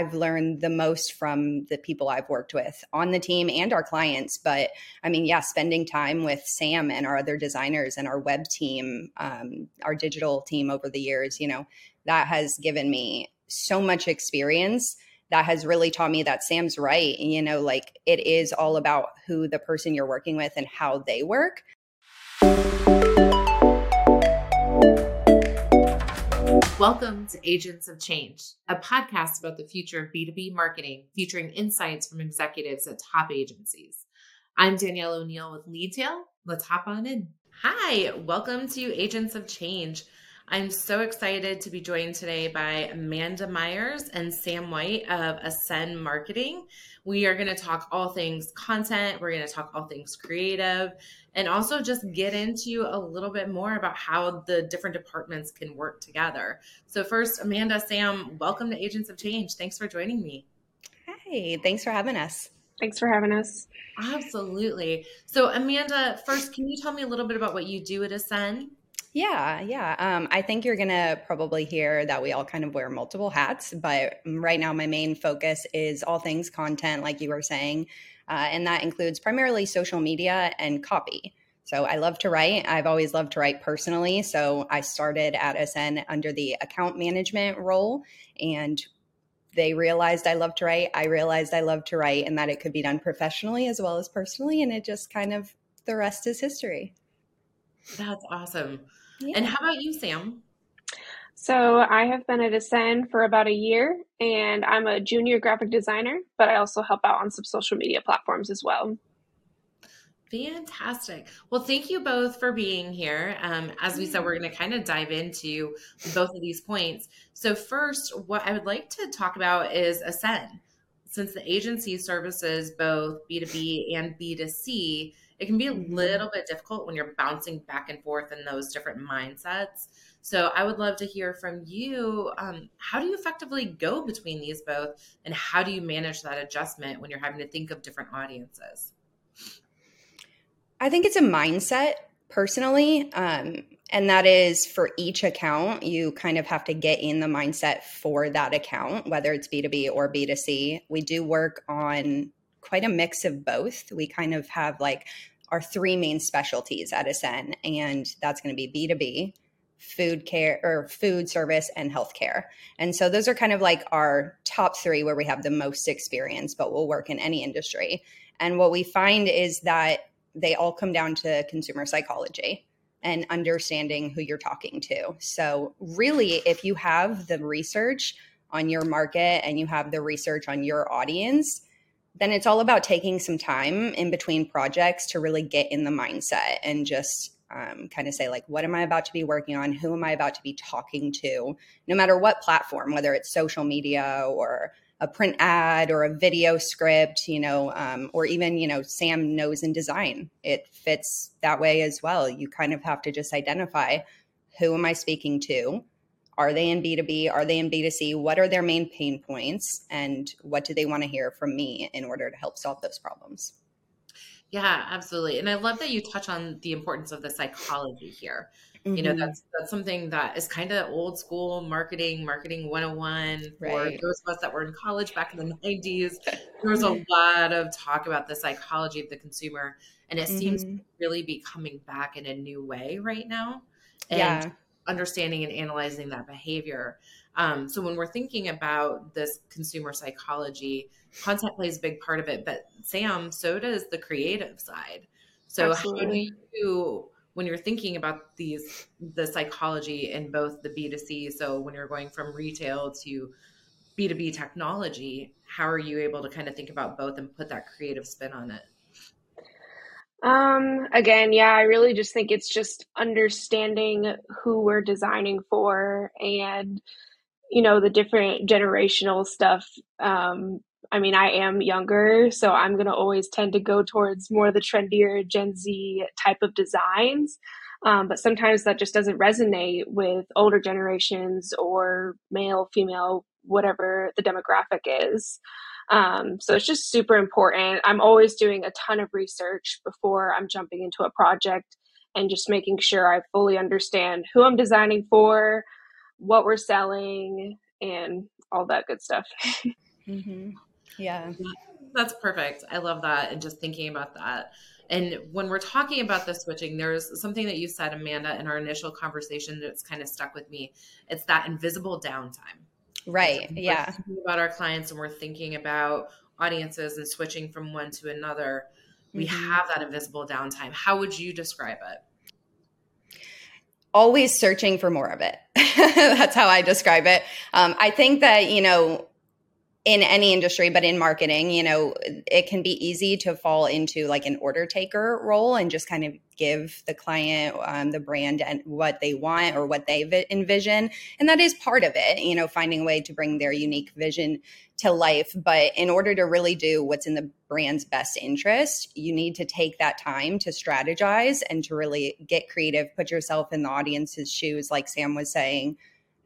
I've learned the most from the people I've worked with on the team and our clients. But I mean, yeah, spending time with Sam and our other designers and our web team, um, our digital team over the years, you know, that has given me so much experience that has really taught me that Sam's right. You know, like it is all about who the person you're working with and how they work. Welcome to Agents of Change, a podcast about the future of B2B marketing featuring insights from executives at top agencies. I'm Danielle O'Neill with Leadtail. Let's hop on in. Hi, welcome to Agents of Change. I'm so excited to be joined today by Amanda Myers and Sam White of Asen Marketing. We are going to talk all things content, we're going to talk all things creative, and also just get into a little bit more about how the different departments can work together. So, first, Amanda, Sam, welcome to Agents of Change. Thanks for joining me. Hey, thanks for having us. Thanks for having us. Absolutely. So, Amanda, first, can you tell me a little bit about what you do at Asen? Yeah, yeah. Um, I think you're going to probably hear that we all kind of wear multiple hats, but right now my main focus is all things content, like you were saying, uh, and that includes primarily social media and copy. So I love to write. I've always loved to write personally. So I started at Asen under the account management role, and they realized I love to write. I realized I love to write, and that it could be done professionally as well as personally. And it just kind of the rest is history. That's awesome. Yeah. And how about you, Sam? So I have been at Asen for about a year and I'm a junior graphic designer, but I also help out on some social media platforms as well. Fantastic. Well, thank you both for being here. Um, as we said, we're going to kind of dive into both of these points. So, first, what I would like to talk about is Asen. Since the agency services both B2B and B2C, it can be a mm-hmm. little bit difficult when you're bouncing back and forth in those different mindsets. So I would love to hear from you. Um, how do you effectively go between these both, and how do you manage that adjustment when you're having to think of different audiences? I think it's a mindset personally. Um, and that is for each account, you kind of have to get in the mindset for that account, whether it's B2B or B2C. We do work on quite a mix of both. We kind of have like our three main specialties at Asen, and that's going to be B2B, food care or food service and healthcare. And so those are kind of like our top three where we have the most experience, but we'll work in any industry. And what we find is that they all come down to consumer psychology and understanding who you're talking to. So, really, if you have the research on your market and you have the research on your audience, then it's all about taking some time in between projects to really get in the mindset and just um, kind of say like what am i about to be working on? Who am i about to be talking to? No matter what platform whether it's social media or a print ad or a video script you know um, or even you know sam knows in design. It fits that way as well. You kind of have to just identify who am i speaking to are they in B2B? Are they in B2C? What are their main pain points? And what do they want to hear from me in order to help solve those problems? Yeah, absolutely. And I love that you touch on the importance of the psychology here. Mm-hmm. You know, mm-hmm. that's that's something that is kind of old school marketing, marketing 101 right. for those of us that were in college back in the 90s. There was a lot of talk about the psychology of the consumer. And it mm-hmm. seems really be coming back in a new way right now. And yeah understanding and analyzing that behavior. Um, so when we're thinking about this consumer psychology, content plays a big part of it. But Sam, so does the creative side. So Absolutely. how do you, when you're thinking about these, the psychology in both the B2C, so when you're going from retail to B2B technology, how are you able to kind of think about both and put that creative spin on it? Um, again, yeah, I really just think it's just understanding who we're designing for and, you know, the different generational stuff. Um, I mean, I am younger, so I'm going to always tend to go towards more the trendier Gen Z type of designs. Um, but sometimes that just doesn't resonate with older generations or male, female, whatever the demographic is. Um, so it's just super important. I'm always doing a ton of research before I'm jumping into a project and just making sure I fully understand who I'm designing for, what we're selling, and all that good stuff. Mm-hmm. Yeah. That's perfect. I love that. And just thinking about that. And when we're talking about the switching, there's something that you said, Amanda, in our initial conversation that's kind of stuck with me. It's that invisible downtime. Right. Yeah. About our clients and we're thinking about audiences and switching from one to another. We mm-hmm. have that invisible downtime. How would you describe it? Always searching for more of it. That's how I describe it. Um, I think that, you know, in any industry, but in marketing, you know, it can be easy to fall into like an order taker role and just kind of give the client, um, the brand, and what they want or what they envision. And that is part of it, you know, finding a way to bring their unique vision to life. But in order to really do what's in the brand's best interest, you need to take that time to strategize and to really get creative, put yourself in the audience's shoes, like Sam was saying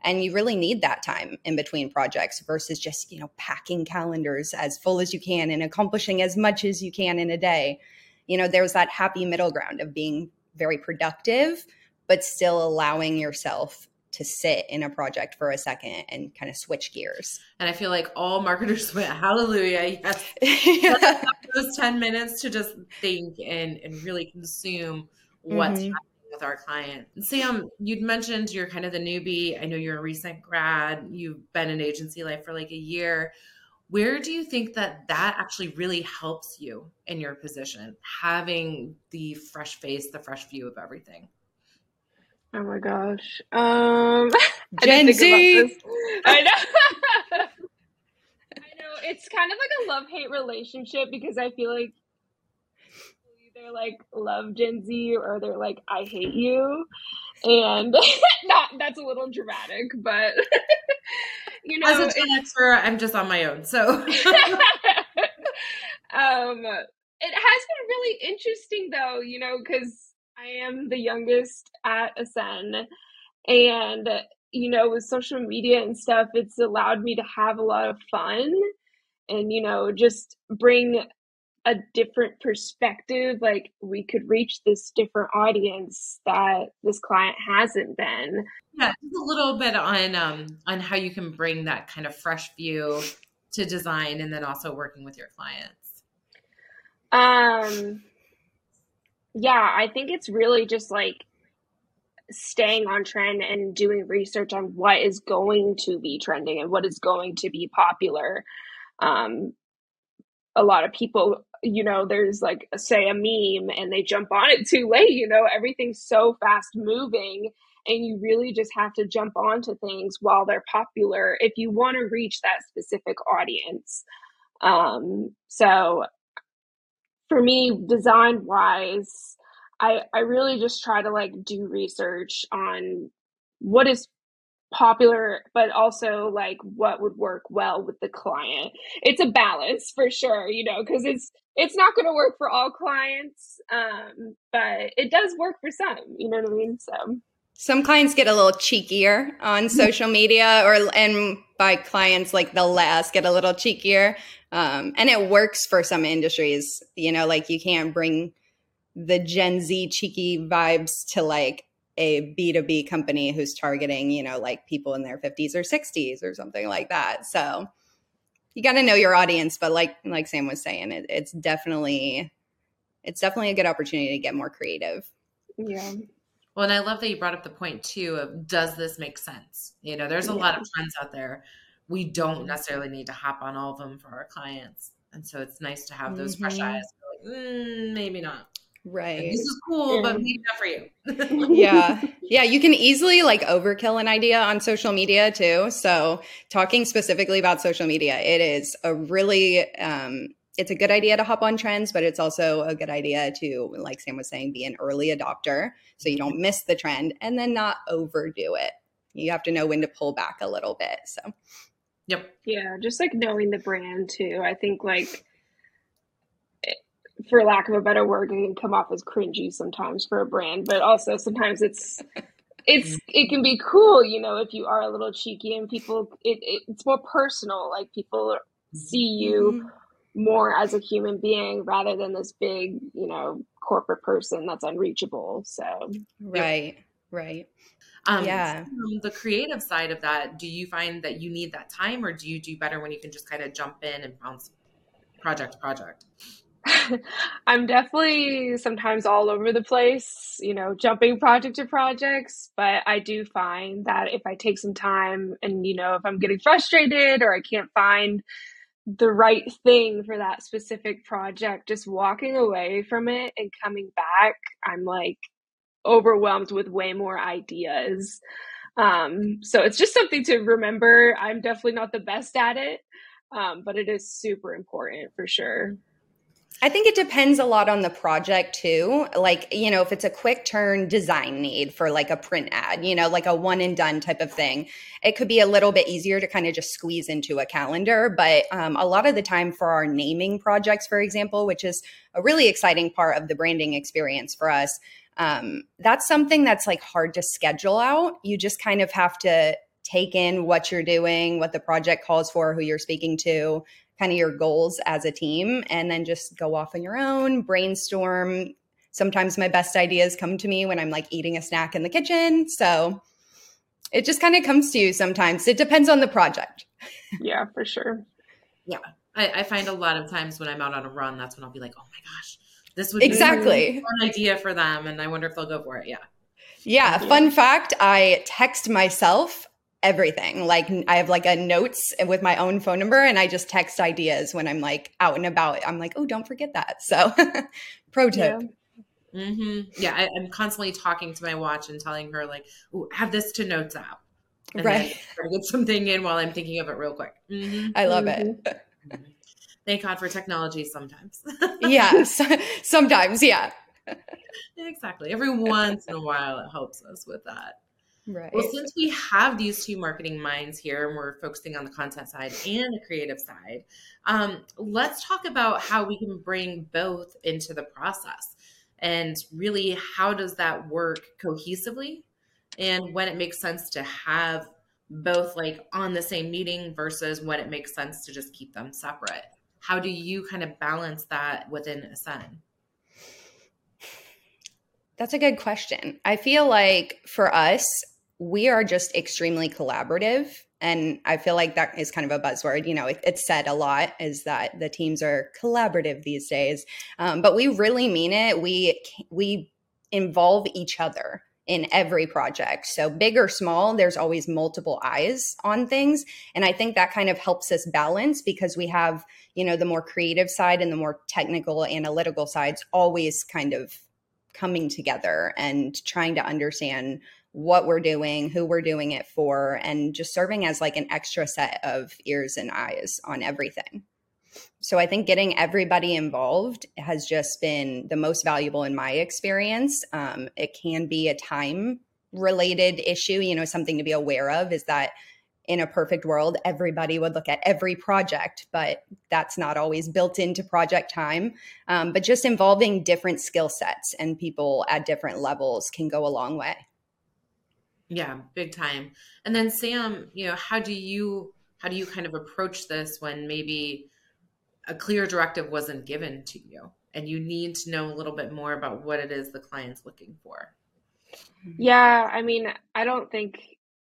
and you really need that time in between projects versus just you know packing calendars as full as you can and accomplishing as much as you can in a day you know there's that happy middle ground of being very productive but still allowing yourself to sit in a project for a second and kind of switch gears. And I feel like all marketers went, hallelujah. Yes. yeah. Those 10 minutes to just think and, and really consume what's mm-hmm. happening with our client. Sam, you'd mentioned you're kind of the newbie. I know you're a recent grad. You've been in agency life for like a year. Where do you think that that actually really helps you in your position, having the fresh face, the fresh view of everything? Oh my gosh. Um Gen Z. I know. I know. It's kind of like a love hate relationship because I feel like either like love Gen Z or they're like I hate you, and not that's a little dramatic, but you know, as a Gen Xer, I'm just on my own, so. um, it has been really interesting though, you know, because I am the youngest at Asen, and you know, with social media and stuff, it's allowed me to have a lot of fun and you know just bring a different perspective like we could reach this different audience that this client hasn't been. Yeah just a little bit on um on how you can bring that kind of fresh view to design and then also working with your clients. Um yeah i think it's really just like staying on trend and doing research on what is going to be trending and what is going to be popular. Um a lot of people you know, there's like, say, a meme and they jump on it too late. You know, everything's so fast moving, and you really just have to jump onto things while they're popular if you want to reach that specific audience. Um, so, for me, design wise, I, I really just try to like do research on what is popular but also like what would work well with the client. It's a balance for sure you know because it's it's not going to work for all clients um but it does work for some you know what i mean? So. Some clients get a little cheekier on social media or and by clients like let us get a little cheekier um, and it works for some industries you know like you can't bring the gen z cheeky vibes to like a B2B company who's targeting, you know, like people in their 50s or 60s or something like that. So you got to know your audience, but like like Sam was saying, it, it's definitely it's definitely a good opportunity to get more creative. Yeah. Well, and I love that you brought up the point too of does this make sense? You know, there's a yeah. lot of trends out there. We don't necessarily need to hop on all of them for our clients. And so it's nice to have those mm-hmm. fresh eyes. Like, mm, maybe not. Right. This is cool, but maybe not for you. yeah. Yeah. You can easily like overkill an idea on social media too. So, talking specifically about social media, it is a really, um, it's a good idea to hop on trends, but it's also a good idea to, like Sam was saying, be an early adopter so you don't miss the trend and then not overdo it. You have to know when to pull back a little bit. So, yep. Yeah. Just like knowing the brand too. I think like, for lack of a better word, it can come off as cringy sometimes for a brand, but also sometimes it's it's it can be cool, you know, if you are a little cheeky and people it, it it's more personal. Like people see you mm-hmm. more as a human being rather than this big, you know, corporate person that's unreachable. So right, right. Um, yeah. the creative side of that, do you find that you need that time or do you do better when you can just kind of jump in and bounce project project? I'm definitely sometimes all over the place, you know, jumping project to projects, but I do find that if I take some time and, you know, if I'm getting frustrated or I can't find the right thing for that specific project, just walking away from it and coming back, I'm like overwhelmed with way more ideas. Um, so it's just something to remember. I'm definitely not the best at it, um, but it is super important for sure. I think it depends a lot on the project too. Like, you know, if it's a quick turn design need for like a print ad, you know, like a one and done type of thing, it could be a little bit easier to kind of just squeeze into a calendar. But um, a lot of the time for our naming projects, for example, which is a really exciting part of the branding experience for us, um, that's something that's like hard to schedule out. You just kind of have to take in what you're doing, what the project calls for, who you're speaking to, kind of your goals as a team and then just go off on your own, brainstorm. Sometimes my best ideas come to me when I'm like eating a snack in the kitchen. So it just kind of comes to you sometimes. It depends on the project. Yeah, for sure. Yeah. I, I, find a lot of times when I'm out on a run, that's when I'll be like, oh my gosh, this would exactly an idea for them. And I wonder if they'll go for it. Yeah. Yeah. Fun fact I text myself everything. Like I have like a notes with my own phone number and I just text ideas when I'm like out and about. I'm like, oh, don't forget that. So pro tip. Yeah. Mm-hmm. Yeah, I, am constantly talking to my watch and telling her like, "Ooh, have this to notes app." And right. Then get something in while I'm thinking of it real quick. Mm-hmm. I love mm-hmm. it. Thank God for technology sometimes. yeah, so, sometimes, yeah. exactly. Every once in a while, it helps us with that. Right. Well, since we have these two marketing minds here and we're focusing on the content side and the creative side, um, let's talk about how we can bring both into the process and really how does that work cohesively and when it makes sense to have both like on the same meeting versus when it makes sense to just keep them separate. How do you kind of balance that within Asen? That's a good question. I feel like for us, we are just extremely collaborative and i feel like that is kind of a buzzword. You know it, it's said a lot is that the teams are collaborative these days um, but we really mean it. We we involve each other in every project. So big or small there's always multiple eyes on things and i think that kind of helps us balance because we have you know the more creative side and the more technical analytical sides always kind of coming together and trying to understand what we're doing, who we're doing it for, and just serving as like an extra set of ears and eyes on everything. So I think getting everybody involved has just been the most valuable in my experience. Um, it can be a time related issue, you know, something to be aware of is that in a perfect world, everybody would look at every project, but that's not always built into project time. Um, but just involving different skill sets and people at different levels can go a long way. Yeah, big time. And then Sam, you know, how do you how do you kind of approach this when maybe a clear directive wasn't given to you and you need to know a little bit more about what it is the client's looking for? Yeah, I mean, I don't think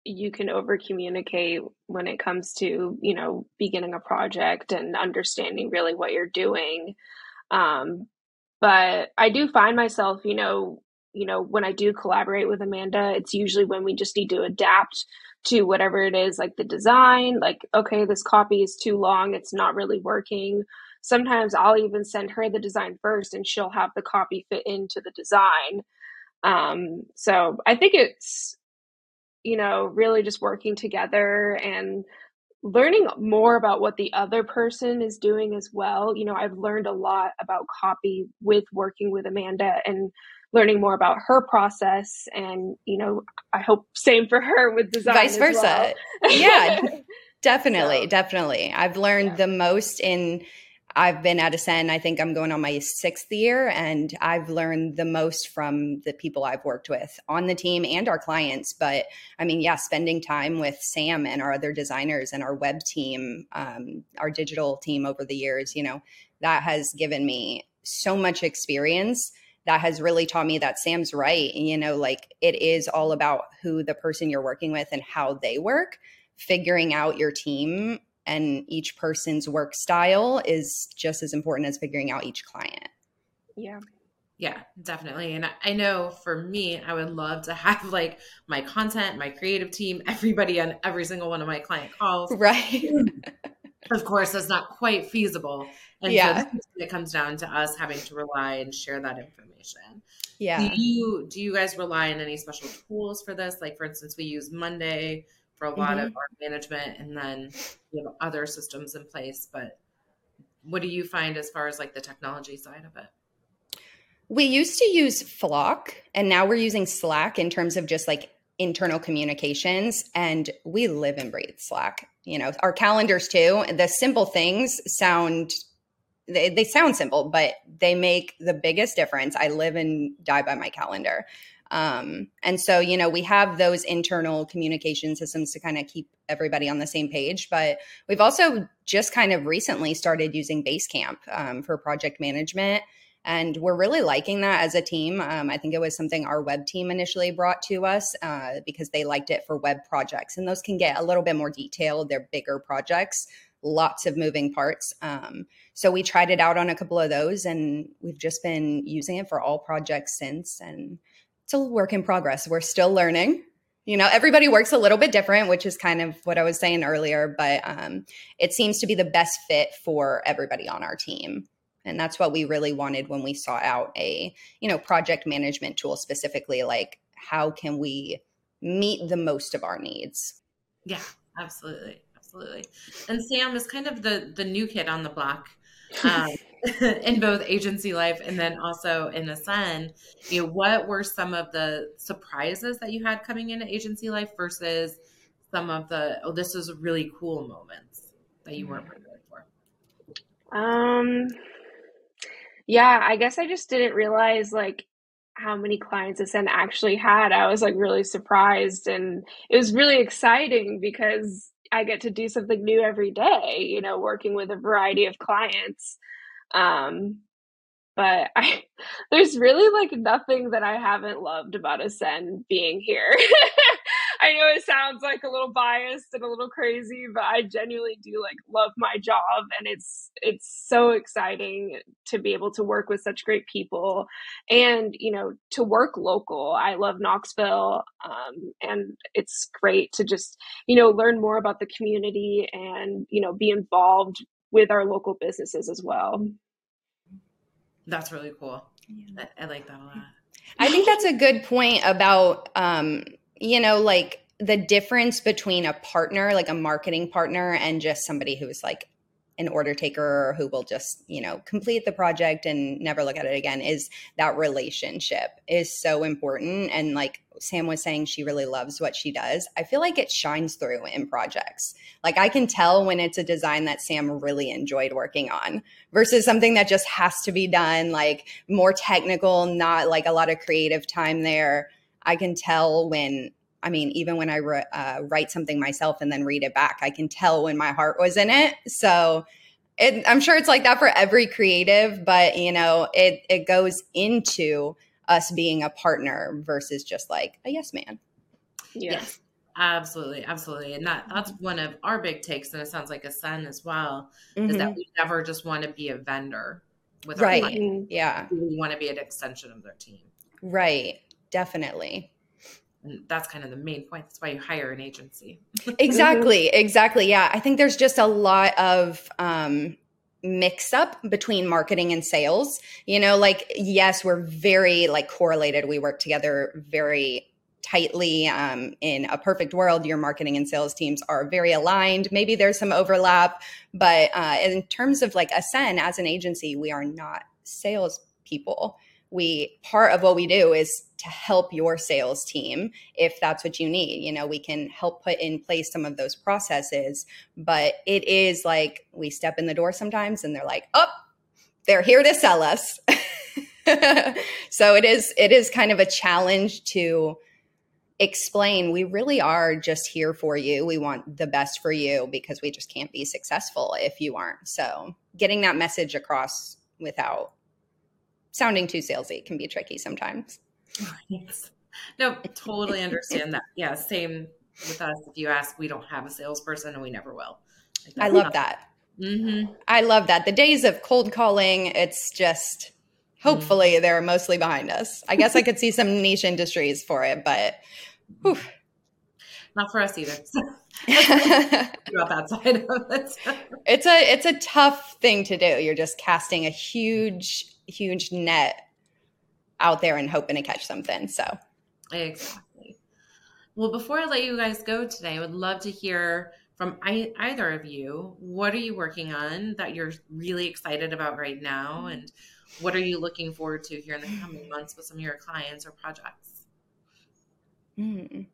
you can over communicate when it comes to, you know, beginning a project and understanding really what you're doing. Um, but I do find myself, you know, you know, when I do collaborate with Amanda, it's usually when we just need to adapt to whatever it is, like the design, like, okay, this copy is too long, it's not really working. Sometimes I'll even send her the design first and she'll have the copy fit into the design. Um, so I think it's, you know, really just working together and learning more about what the other person is doing as well. You know, I've learned a lot about copy with working with Amanda and learning more about her process and you know i hope same for her with design vice versa well. yeah definitely so, definitely i've learned yeah. the most in i've been at Asen i think i'm going on my sixth year and i've learned the most from the people i've worked with on the team and our clients but i mean yeah spending time with sam and our other designers and our web team um, our digital team over the years you know that has given me so much experience that has really taught me that Sam's right. You know, like it is all about who the person you're working with and how they work. Figuring out your team and each person's work style is just as important as figuring out each client. Yeah. Yeah, definitely. And I know for me, I would love to have like my content, my creative team, everybody on every single one of my client calls. Right. of course, that's not quite feasible. And yeah. so it comes down to us having to rely and share that information. Yeah. Do you do you guys rely on any special tools for this? Like for instance, we use Monday for a lot mm-hmm. of our management and then we have other systems in place. But what do you find as far as like the technology side of it? We used to use Flock and now we're using Slack in terms of just like internal communications and we live and breathe Slack. You know, our calendars too. The simple things sound they, they sound simple, but they make the biggest difference. I live and die by my calendar. Um, and so, you know, we have those internal communication systems to kind of keep everybody on the same page. But we've also just kind of recently started using Basecamp um, for project management. And we're really liking that as a team. Um, I think it was something our web team initially brought to us uh, because they liked it for web projects. And those can get a little bit more detailed, they're bigger projects, lots of moving parts. Um, so we tried it out on a couple of those and we've just been using it for all projects since. And it's a work in progress. We're still learning. You know everybody works a little bit different which is kind of what i was saying earlier but um, it seems to be the best fit for everybody on our team. And that's what we really wanted when we sought out a you know project management tool specifically like how can we meet the most of our needs? Yeah absolutely. Absolutely. And sam is kind of the the new kid on the block um, in both agency life and then also in Asen, you know, what were some of the surprises that you had coming into agency life versus some of the oh, this is really cool moments that you weren't prepared for? Um, yeah, I guess I just didn't realize like how many clients Asen actually had. I was like really surprised and it was really exciting because I get to do something new every day, you know, working with a variety of clients. Um, but I, there's really like nothing that I haven't loved about Asen being here. I know it sounds like a little biased and a little crazy, but I genuinely do like love my job and it's it's so exciting to be able to work with such great people and you know to work local. I love Knoxville um, and it's great to just you know learn more about the community and you know be involved with our local businesses as well. That's really cool. Yeah. I, I like that a lot. I think that's a good point about um, you know, like the difference between a partner, like a marketing partner, and just somebody who's like an order taker who will just, you know, complete the project and never look at it again is that relationship is so important. And like Sam was saying, she really loves what she does. I feel like it shines through in projects. Like I can tell when it's a design that Sam really enjoyed working on versus something that just has to be done, like more technical, not like a lot of creative time there I can tell when I mean, even when I uh, write something myself and then read it back, I can tell when my heart was in it. So it, I'm sure it's like that for every creative, but you know, it it goes into us being a partner versus just like a yes man. Yeah. Yes, absolutely, absolutely, and that that's one of our big takes, and it sounds like Asen as well. Mm-hmm. Is that mm-hmm. we never just want to be a vendor with right. our client. Yeah, we want to be an extension of their team. Right definitely. And that's kind of the main point. That's why you hire an agency. Exactly exactly yeah. I think there's just a lot of um mix up between marketing and sales. You know like yes we're very like correlated. We work together very tightly um, in a perfect world. Your marketing and sales teams are very aligned. Maybe there's some overlap but uh, in terms of like Asen as an agency we are not sales people we part of what we do is to help your sales team if that's what you need. You know we can help put in place some of those processes but it is like we step in the door sometimes and they're like oh they're here to sell us. So it is it is kind of a challenge to explain we really are just here for you. We want the best for you because we just can't be successful if you aren't. So getting that message across without sounding too salesy can be tricky sometimes. Yes. No, totally understand that. Yeah, same with us. If you ask, we don't have a salesperson and we never will. Like I love that. Mm-hmm. I love that. The days of cold calling, it's just hopefully mm-hmm. they're mostly behind us. I guess I could see some niche industries for it, but whew. not for us either. about that side of it. it's a it's a tough thing to do. You're just casting a huge, huge net out there and hoping to catch something. So exactly. Well, before I let you guys go today, I would love to hear from I, either of you. What are you working on that you're really excited about right now, and what are you looking forward to here in the coming months with some of your clients or projects? Mm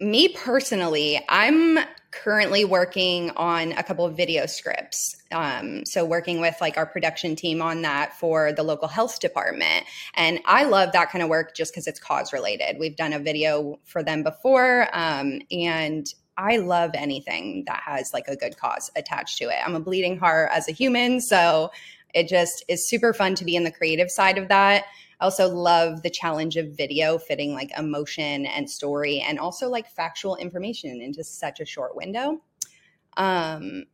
me personally, I'm currently working on a couple of video scripts. Um, so, working with like our production team on that for the local health department. And I love that kind of work just because it's cause related. We've done a video for them before. Um, and I love anything that has like a good cause attached to it. I'm a bleeding heart as a human. So, it just is super fun to be in the creative side of that. I also love the challenge of video fitting like emotion and story and also like factual information into such a short window. Um,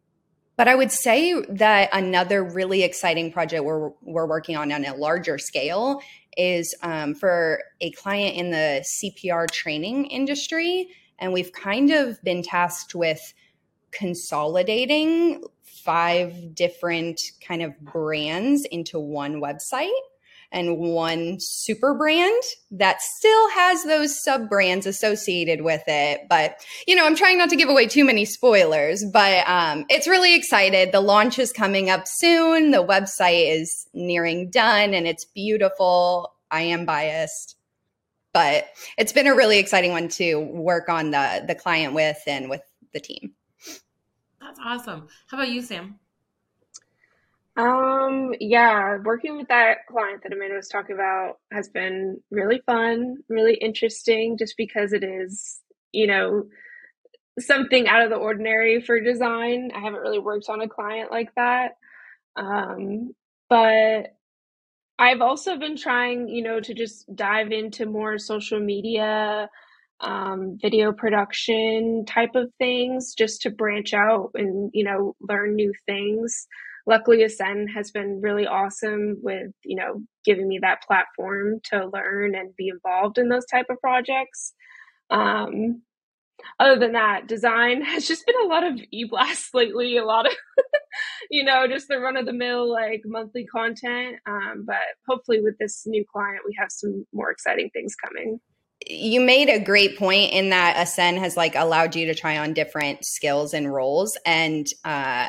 but I would say that another really exciting project we're, we're working on on a larger scale is um, for a client in the CPR training industry. And we've kind of been tasked with consolidating five different kind of brands into one website and one super brand that still has those sub brands associated with it. But, you know, I'm trying not to give away too many spoilers, but um, it's really excited. The launch is coming up soon. The website is nearing done and it's beautiful. I am biased. But it's been a really exciting one to work on the the client with and with the team. That's awesome. How about you, Sam? Um, yeah, working with that client that Amanda was talking about has been really fun, really interesting, just because it is, you know, something out of the ordinary for design. I haven't really worked on a client like that. Um, but I've also been trying, you know, to just dive into more social media, um, video production type of things, just to branch out and, you know, learn new things. Luckily Asen has been really awesome with you know giving me that platform to learn and be involved in those type of projects. Um, other than that design has just been a lot of e-blasts lately a lot of you know just the run of the mill like monthly content. Um, but hopefully with this new client we have some more exciting things coming you made a great point in that Asen has like allowed you to try on different skills and roles and uh,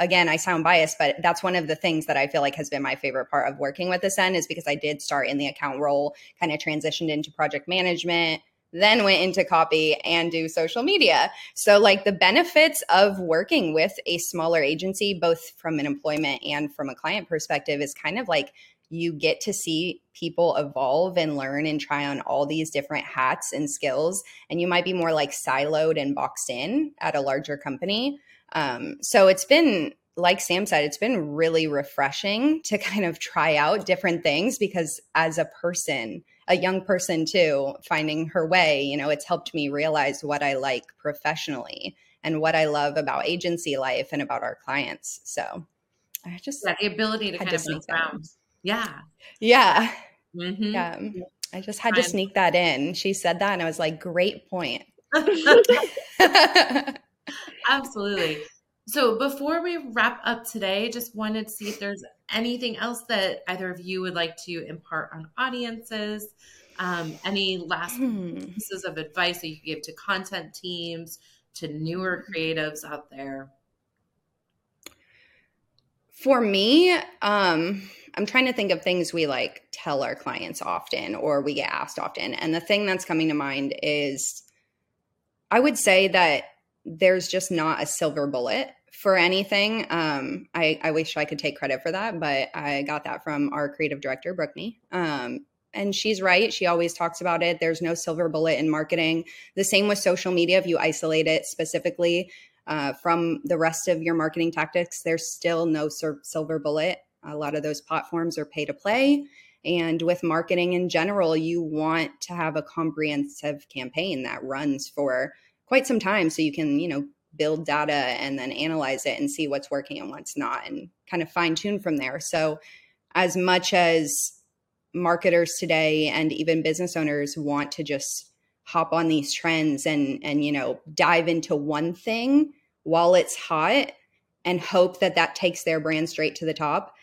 again, I sound biased, but that's one of the things that I feel like has been my favorite part of working with Asen is because I did start in the account role, kind of transitioned into project management, then went into copy and do social media. So, like the benefits of working with a smaller agency, both from an employment and from a client perspective, is kind of like you get to see people evolve and learn and try on all these different hats and skills. And you might be more like siloed and boxed in at a larger company. Um, so it's been, like Sam said, it's been really refreshing to kind of try out different things because as a person, a young person too, finding her way, you know, it's helped me realize what I like professionally and what I love about agency life and about our clients. So I just yeah, the ability to kind to of sneak around. Yeah. Yeah. Mm-hmm. Yeah. I just had to sneak that in. She said that and I was like, great point. Absolutely. So before we wrap up today, just wanted to see if there's anything else that either of you would like to impart on audiences. Um, any last hmm. pieces of advice that you could give to content teams, to newer creatives out there? For me, um, I'm trying to think of things we like tell our clients often or we get asked often. And the thing that's coming to mind is I would say that there's just not a silver bullet for anything. Um, I, I, wish I could take credit for that, but I got that from our creative director, Brookney. Um, and she's right. She always talks about it. There's no silver bullet in marketing. The same with social media. If you isolate it specifically uh, from the rest of your marketing tactics, there's still no silver bullet. A lot of those platforms are pay to play. And with marketing in general, you want to have a comprehensive campaign that runs for quite some time so you can, you know, build data and then analyze it and see what's working and what's not and kind of fine tune from there. So, as much as marketers today and even business owners want to just hop on these trends and and you know dive into one thing while it's hot and hope that that takes their brand straight to the top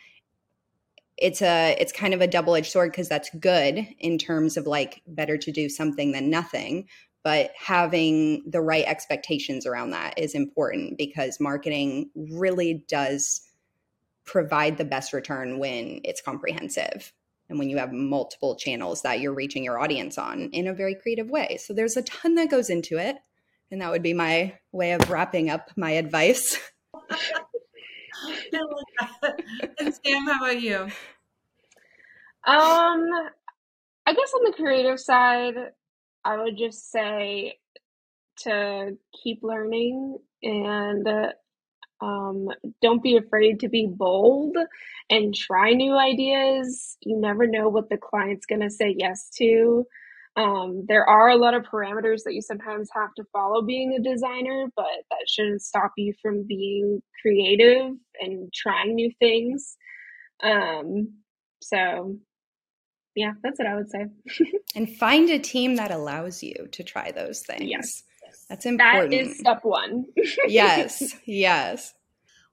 it's a it's kind of a double-edged sword because that's good in terms of like better to do something than nothing but having the right expectations around that is important because marketing really does provide the best return when it's comprehensive and when you have multiple channels that you're reaching your audience on in a very creative way. So there's a ton that goes into it. And that would be my way of wrapping up my advice. and Sam, how about you? Um, I guess on the creative side, I would just say to keep learning and um, don't be afraid to be bold and try new ideas. You never know what the client's going to say yes to. Um, there are a lot of parameters that you sometimes have to follow being a designer, but that shouldn't stop you from being creative and trying new things. Um, so, yeah, that's what I would say. and find a team that allows you to try those things. Yes. That's important. That is step one. yes, yes.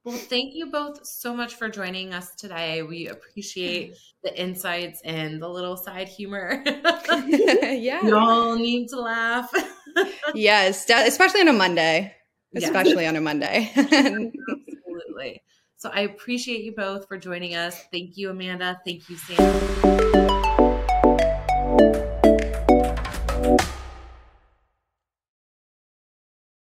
Well, thank you both so much for joining us today. We appreciate the insights and the little side humor. yeah. You all need to laugh. yes, especially on a Monday. Especially yes. on a Monday. Absolutely. So I appreciate you both for joining us. Thank you, Amanda. Thank you, Sam.